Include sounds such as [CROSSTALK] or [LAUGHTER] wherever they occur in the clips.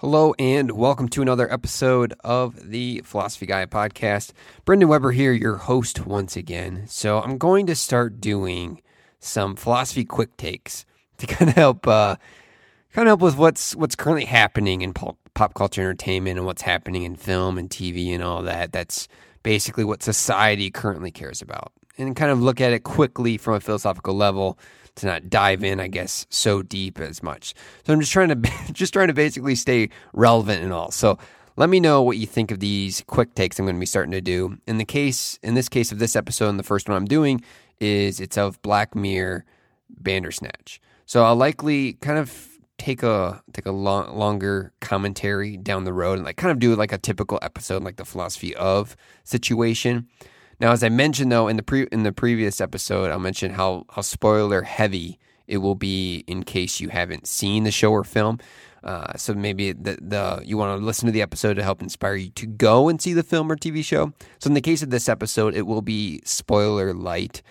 Hello and welcome to another episode of the Philosophy Guy podcast. Brendan Weber here, your host once again. So I'm going to start doing some philosophy quick takes to [LAUGHS] kind of help, uh, kind of help with what's what's currently happening in pop, pop culture entertainment and what's happening in film and TV and all that. That's basically what society currently cares about, and kind of look at it quickly from a philosophical level to not dive in, I guess, so deep as much. So I'm just trying to [LAUGHS] just trying to basically stay relevant and all. So let me know what you think of these quick takes I'm going to be starting to do. In the case, in this case of this episode, and the first one I'm doing is it's of Black Mirror Bandersnatch. So I'll likely kind of take a take a long, longer commentary down the road and like kind of do like a typical episode, like the philosophy of situation. Now, as I mentioned though in the pre in the previous episode, I'll mention how how spoiler heavy it will be in case you haven't seen the show or film. Uh, so maybe the, the you want to listen to the episode to help inspire you to go and see the film or TV show. So in the case of this episode, it will be spoiler light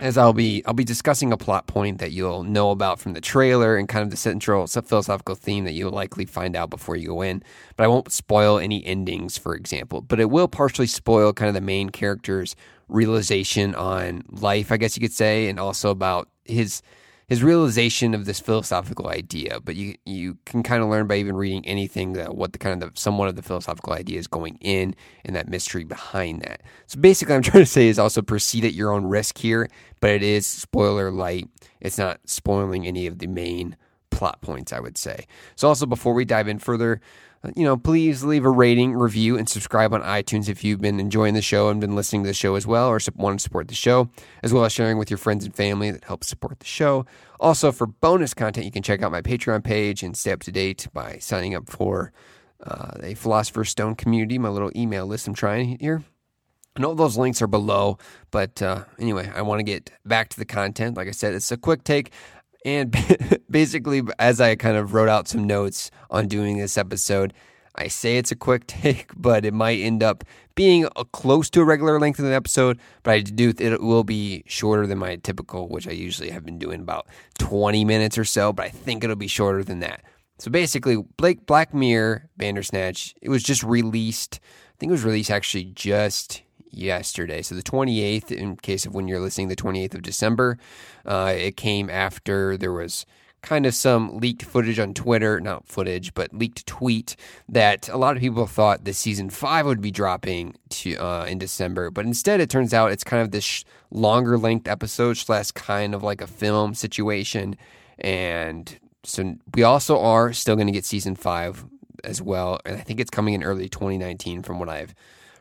as I'll be I'll be discussing a plot point that you'll know about from the trailer and kind of the central philosophical theme that you'll likely find out before you go in. But I won't spoil any endings, for example. But it will partially spoil kind of the main character's realization on life, I guess you could say, and also about his his realization of this philosophical idea. But you you can kind of learn by even reading anything that what the kind of the, somewhat of the philosophical idea is going in and that mystery behind that. So basically, I'm [LAUGHS] trying to say is also proceed at your own risk here, but it is spoiler light. It's not spoiling any of the main plot points, I would say. So also before we dive in further, you know, please leave a rating, review, and subscribe on iTunes if you've been enjoying the show and been listening to the show as well, or want to support the show, as well as sharing with your friends and family that helps support the show. Also, for bonus content, you can check out my Patreon page and stay up to date by signing up for uh, a Philosopher's Stone community, my little email list I'm trying here. And all those links are below. But uh, anyway, I want to get back to the content. Like I said, it's a quick take. And [LAUGHS] basically, as I kind of wrote out some notes on doing this episode, I say it's a quick [LAUGHS] take, but it might end up being close to a regular length of the episode. But I do it will be shorter than my typical, which I usually have been doing about 20 minutes or so. But I think it'll be shorter than that. So basically, Blake Black Mirror Bandersnatch. It was just released. I think it was released actually just yesterday. So the 28th, in case of when you're listening, the 28th of December. Uh, it came after there was kind of some leaked footage on Twitter, not footage, but leaked tweet that a lot of people thought the season five would be dropping to, uh, in December, but instead it turns out it's kind of this sh- longer length episode slash kind of like a film situation, and so we also are still going to get season five as well, and I think it's coming in early 2019 from what I've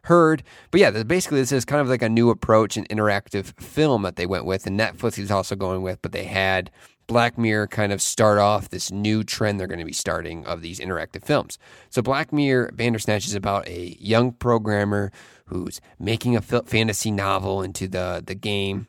heard. But yeah, basically this is kind of like a new approach and interactive film that they went with, and Netflix is also going with. But they had Black Mirror kind of start off this new trend they're going to be starting of these interactive films. So Black Mirror Bandersnatch is about a young programmer who's making a fantasy novel into the the game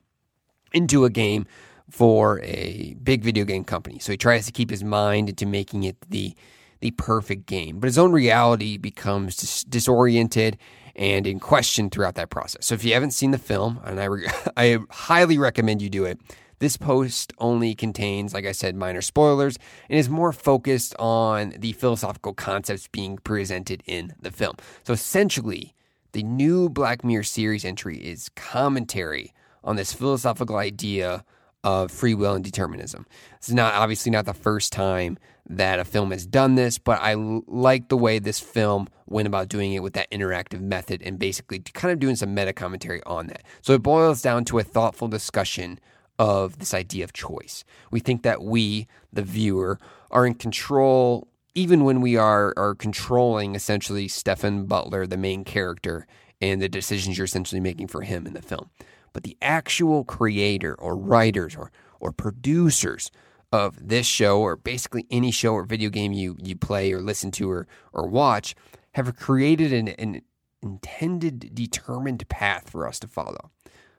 into a game for a big video game company. So he tries to keep his mind into making it the the perfect game, but his own reality becomes dis- disoriented and in question throughout that process. So if you haven't seen the film, and I, re- [LAUGHS] I highly recommend you do it, this post only contains, like I said, minor spoilers and is more focused on the philosophical concepts being presented in the film. So essentially, the new Black Mirror series entry is commentary on this philosophical idea of free will and determinism. It's not obviously not the first time that a film has done this, but I l- like the way this film went about doing it with that interactive method and basically kind of doing some meta commentary on that. So it boils down to a thoughtful discussion of this idea of choice. We think that we, the viewer, are in control even when we are are controlling essentially Stefan Butler, the main character, and the decisions you're essentially making for him in the film but the actual creator or writers or, or producers of this show or basically any show or video game you, you play or listen to or, or watch have created an, an intended determined path for us to follow.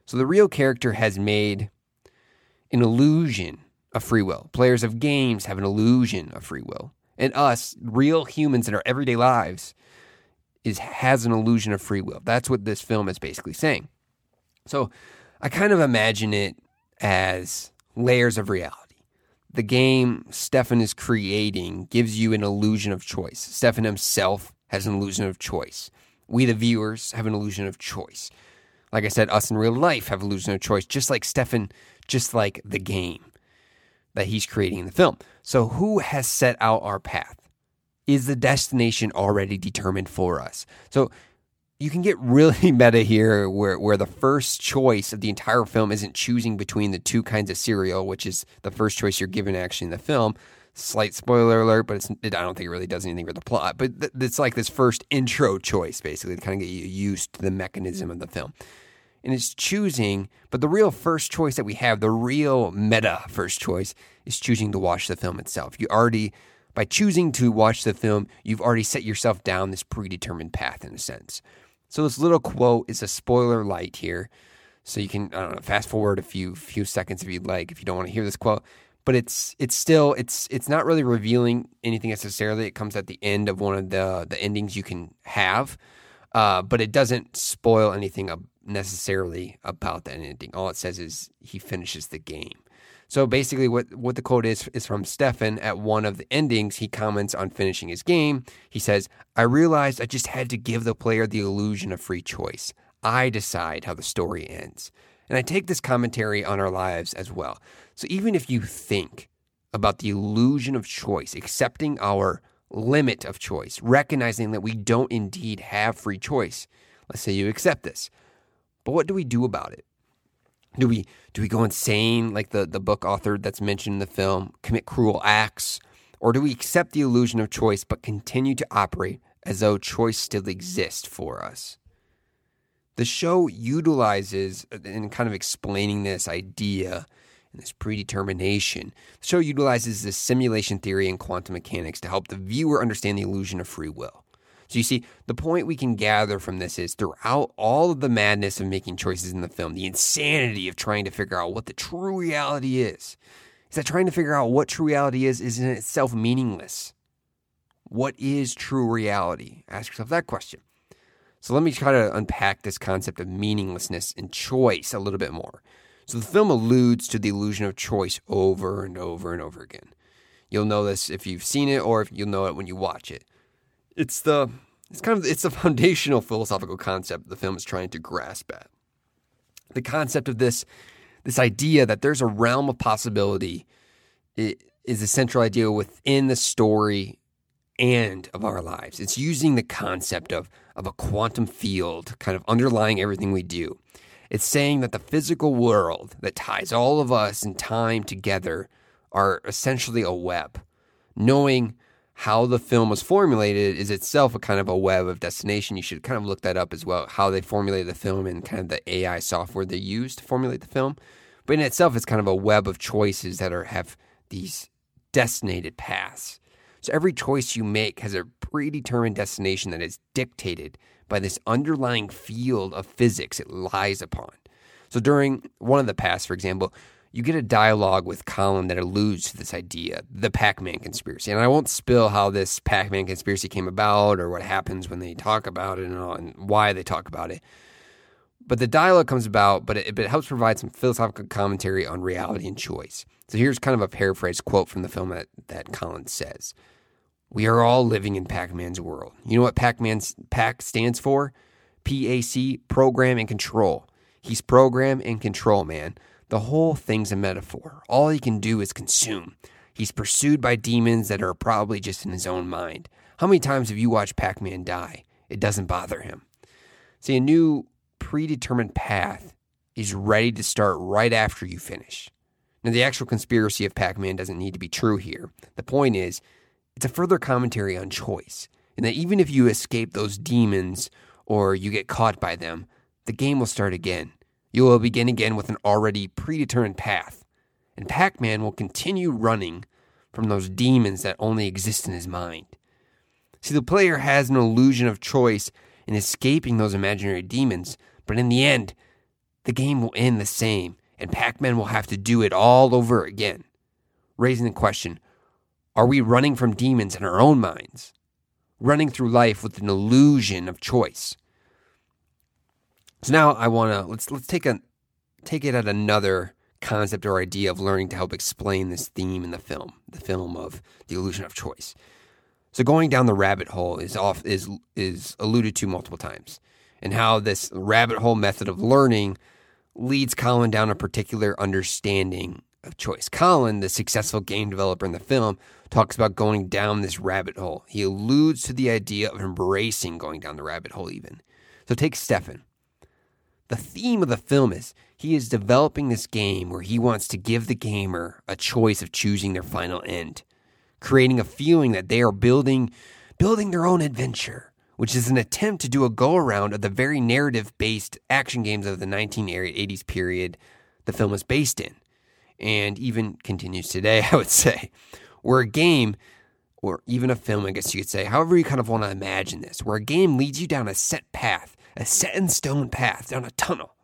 So the real character has made an illusion of free will. Players of games have an illusion of free will. And us, real humans in our everyday lives, is has an illusion of free will. That's what this film is basically saying. So I kind of imagine it as layers of reality. the game Stefan is creating gives you an illusion of choice. Stefan himself has an illusion of choice. We, the viewers, have an illusion of choice. Like I said, us in real life have an illusion of choice, just like Stefan, just like the game that he's creating in the film. So, who has set out our path? Is the destination already determined for us? So, you can get really [LAUGHS] meta here where, where the first choice of the entire film isn't choosing between the two kinds of cereal, which is the first choice you're given actually in the film. Slight spoiler alert, but it's, I don't think it really does anything for the plot. But th- it's like this first intro choice, basically, to kind of get you used to the mechanism of the film. And it's choosing, but the real first choice that we have, the real meta first choice, is choosing to watch the film itself. You already, by choosing to watch the film, you've already set yourself down this predetermined path in a sense. So this little quote is a spoiler light here. So you can I don't know, fast forward a few few seconds if you'd like, if you don't want to hear this quote. But it's it's still it's it's not really revealing anything necessarily. It comes at the end of one of the the endings you can have, uh, but it doesn't spoil anything necessarily about that ending. All it says is he finishes the game. So basically, what, what the quote is is from Stefan at one of the endings. He comments on finishing his game. He says, I realized I just had to give the player the illusion of free choice. I decide how the story ends. And I take this commentary on our lives as well. So even if you think about the illusion of choice, accepting our limit of choice, recognizing that we don't indeed have free choice, let's say you accept this. But what do we do about it? Do we do we go insane like the, the book author that's mentioned in the film, commit cruel acts? Or do we accept the illusion of choice but continue to operate as though choice still exists for us? The show utilizes, uh, in kind of explaining this idea and this predetermination, the show utilizes this simulation theory and quantum mechanics to help the viewer understand the illusion of free will. So you see, the point we can gather from this is throughout all of the madness of making choices in the film, the insanity of trying to figure out what the true reality is, is that trying to figure out what true reality is is in itself meaningless. What is true reality? Ask yourself that question. So let me try to unpack this concept of meaninglessness and choice a little bit more. So the film alludes to the illusion of choice over and over and over again. You'll know this if you've seen it or if you'll know it when you watch it it's the it's kind of it's the [LAUGHS] foundational philosophical concept the film is trying to grasp at. The concept of this this idea that there's a realm of possibility is a central idea within the story and of our lives. It's using the concept of of a quantum field kind of underlying everything we do. It's saying that the physical world that ties all of us in time together are essentially a web. Knowing how the film was formulated is itself a kind of a web of destination. You should kind of look that up as well, how they formulated the film and kind of the AI software they used to formulate the film. But in itself, it's kind of a web of choices that are have these destinated paths. So every choice you make has a predetermined destination that is dictated by this underlying field of physics it lies upon. So during one of the paths, for example, you get a dialogue with Colin that alludes to this idea, the Pac Man conspiracy. And I won't spill how this Pac Man conspiracy came about or what happens when they talk about it and, all, and why they talk about it. But the dialogue comes about, but it, but it helps provide some philosophical commentary on reality and choice. So here's kind of a paraphrase quote from the film that, that Colin says We are all living in Pac Man's world. You know what Pac Man's PAC stands for? PAC, program and control. He's program and control, man. The whole thing's a metaphor. All he can do is consume. He's pursued by demons that are probably just in his own mind. How many times have you watched Pac Man die? It doesn't bother him. See, a new predetermined path is ready to start right after you finish. Now, the actual conspiracy of Pac Man doesn't need to be true here. The point is, it's a further commentary on choice, and that even if you escape those demons or you get caught by them, the game will start again. You will begin again with an already predetermined path, and Pac Man will continue running from those demons that only exist in his mind. See, the player has an illusion of choice in escaping those imaginary demons, but in the end, the game will end the same, and Pac Man will have to do it all over again. Raising the question are we running from demons in our own minds? Running through life with an illusion of choice? So now I want to let's let's take a take it at another concept or idea of learning to help explain this theme in the film, the film of the illusion of choice. So going down the rabbit hole is off is is alluded to multiple times, and how this rabbit hole method of learning leads Colin down a particular understanding of choice. Colin, the successful game developer in the film, talks about going down this rabbit hole. He alludes to the idea of embracing going down the rabbit hole, even. So take Stefan. The theme of the film is he is developing this game where he wants to give the gamer a choice of choosing their final end, creating a feeling that they are building building their own adventure, which is an attempt to do a go around of the very narrative based action games of the 1980s period the film was based in, and even continues today, [LAUGHS] I would say, where a game or even a film, I guess you could say, however you kind of want to imagine this, where a game leads you down a set path, a set in stone path, down a tunnel,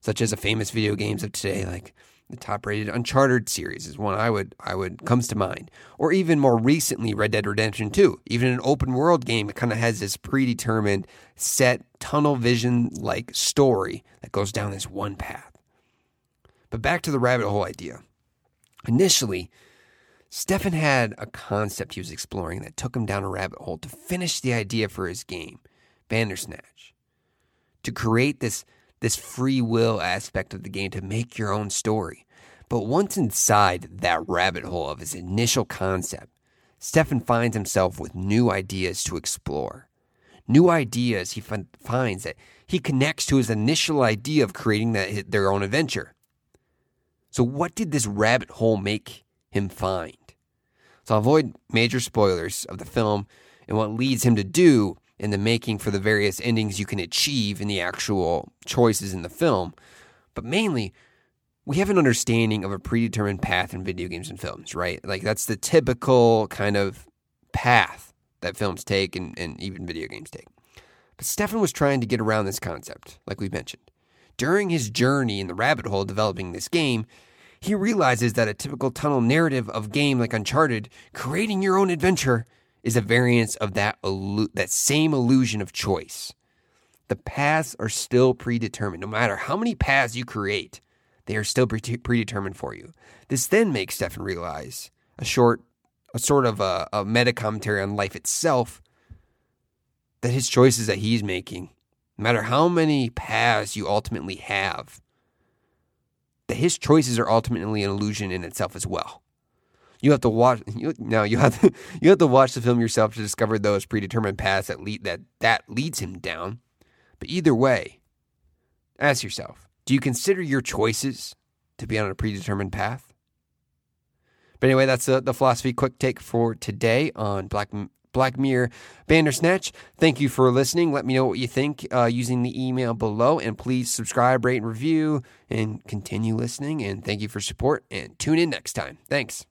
such as a famous video games of today, like the top rated Uncharted series is one I would I would comes to mind. Or even more recently, Red Dead Redemption 2. Even an open world game, it kind of has this predetermined set tunnel vision like story that goes down this one path. But back to the rabbit hole idea. Initially, Stefan had a concept he was exploring that took him down a rabbit hole to finish the idea for his game, Bandersnatch. To create this, this free will aspect of the game to make your own story. But once inside that rabbit hole of his initial concept, Stefan finds himself with new ideas to explore. New ideas he finds that he connects to his initial idea of creating that, their own adventure. So, what did this rabbit hole make him find? So, I'll avoid major spoilers of the film and what leads him to do in the making for the various endings you can achieve in the actual choices in the film. But mainly, we have an understanding of a predetermined path in video games and films, right? Like, that's the typical kind of path that films take and, and even video games take. But Stefan was trying to get around this concept, like we mentioned. During his journey in the rabbit hole developing this game, he realizes that a typical tunnel narrative of game like Uncharted, creating your own adventure, is a variance of that that same illusion of choice. The paths are still predetermined. No matter how many paths you create, they are still pre- predetermined for you. This then makes Stefan realize a short, a sort of a, a meta commentary on life itself. That his choices that he's making no matter how many paths you ultimately have, that his choices are ultimately an illusion in itself as well. You have to watch [LAUGHS] you. You have to, [LAUGHS] you have to watch the film yourself to discover those predetermined paths that lead that that leads him down. But either way, ask yourself: Do you consider your choices to be on a predetermined path? But anyway, that's the, the philosophy quick take for today on Black Black Mirror Bandersnatch. Thank you for listening. Let me know what you think uh, using the email below. And please subscribe, rate, and review, and continue listening. And thank you for support. And tune in next time. Thanks.